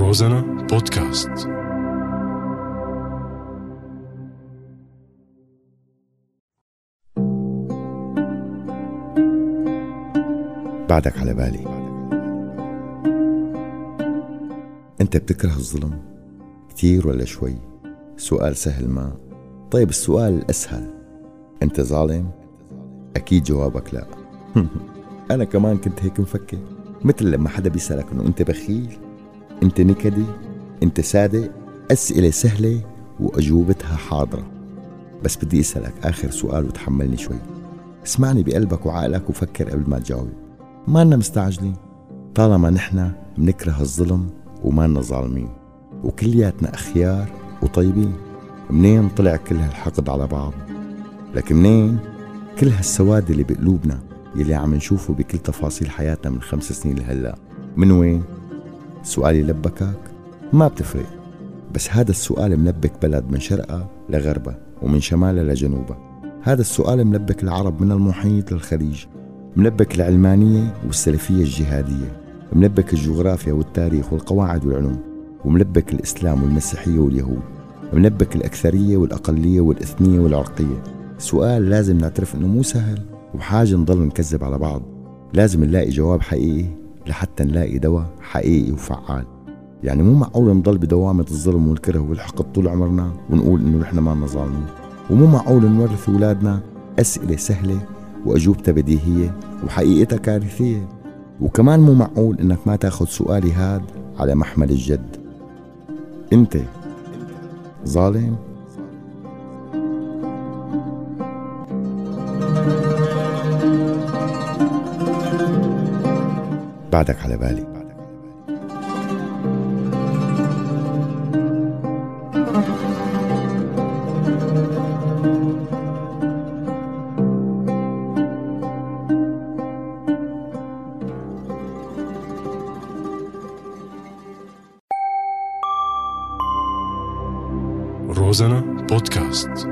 روزانا بودكاست. بعدك على بالي. انت بتكره الظلم كتير ولا شوي؟ سؤال سهل ما. طيب السؤال الأسهل. انت ظالم؟ أكيد جوابك لا. أنا كمان كنت هيك مفكر. مثل لما حدا بيسألك إنه أنت بخيل؟ انت نكدي انت صادق أسئلة سهلة وأجوبتها حاضرة. بس بدي أسألك آخر سؤال وتحملني شوي. اسمعني بقلبك وعقلك وفكر قبل ما تجاوب. ما لنا مستعجلين؟ طالما نحن بنكره الظلم وما لنا ظالمين. وكلياتنا أخيار وطيبين. منين طلع كل هالحقد على بعض؟ لكن منين كل هالسواد اللي بقلوبنا يلي عم نشوفه بكل تفاصيل حياتنا من خمس سنين لهلأ؟ من وين؟ سؤالي لبكك؟ ما بتفرق بس هذا السؤال ملبك بلد من شرقها لغربها ومن شمالها لجنوبها هذا السؤال ملبك العرب من المحيط للخليج ملبك العلمانية والسلفية الجهادية ملبك الجغرافيا والتاريخ والقواعد والعلوم وملبك الإسلام والمسيحية واليهود ملبك الأكثرية والأقلية والإثنية والعرقية. سؤال لازم نعترف إنه مو سهل وحاجة نضل نكذب على بعض. لازم نلاقي جواب حقيقي لحتى نلاقي دواء حقيقي وفعال. يعني مو معقول نضل بدوامة الظلم والكره والحقد طول عمرنا ونقول إنه نحن ما ظالمين ومو معقول نورث أولادنا أسئلة سهلة وأجوبتها بديهية وحقيقتها كارثية. وكمان مو معقول إنك ما تاخد سؤالي هاد على محمل الجد. أنت ظالم؟ بعدك على بالي. روزانا بودكاست.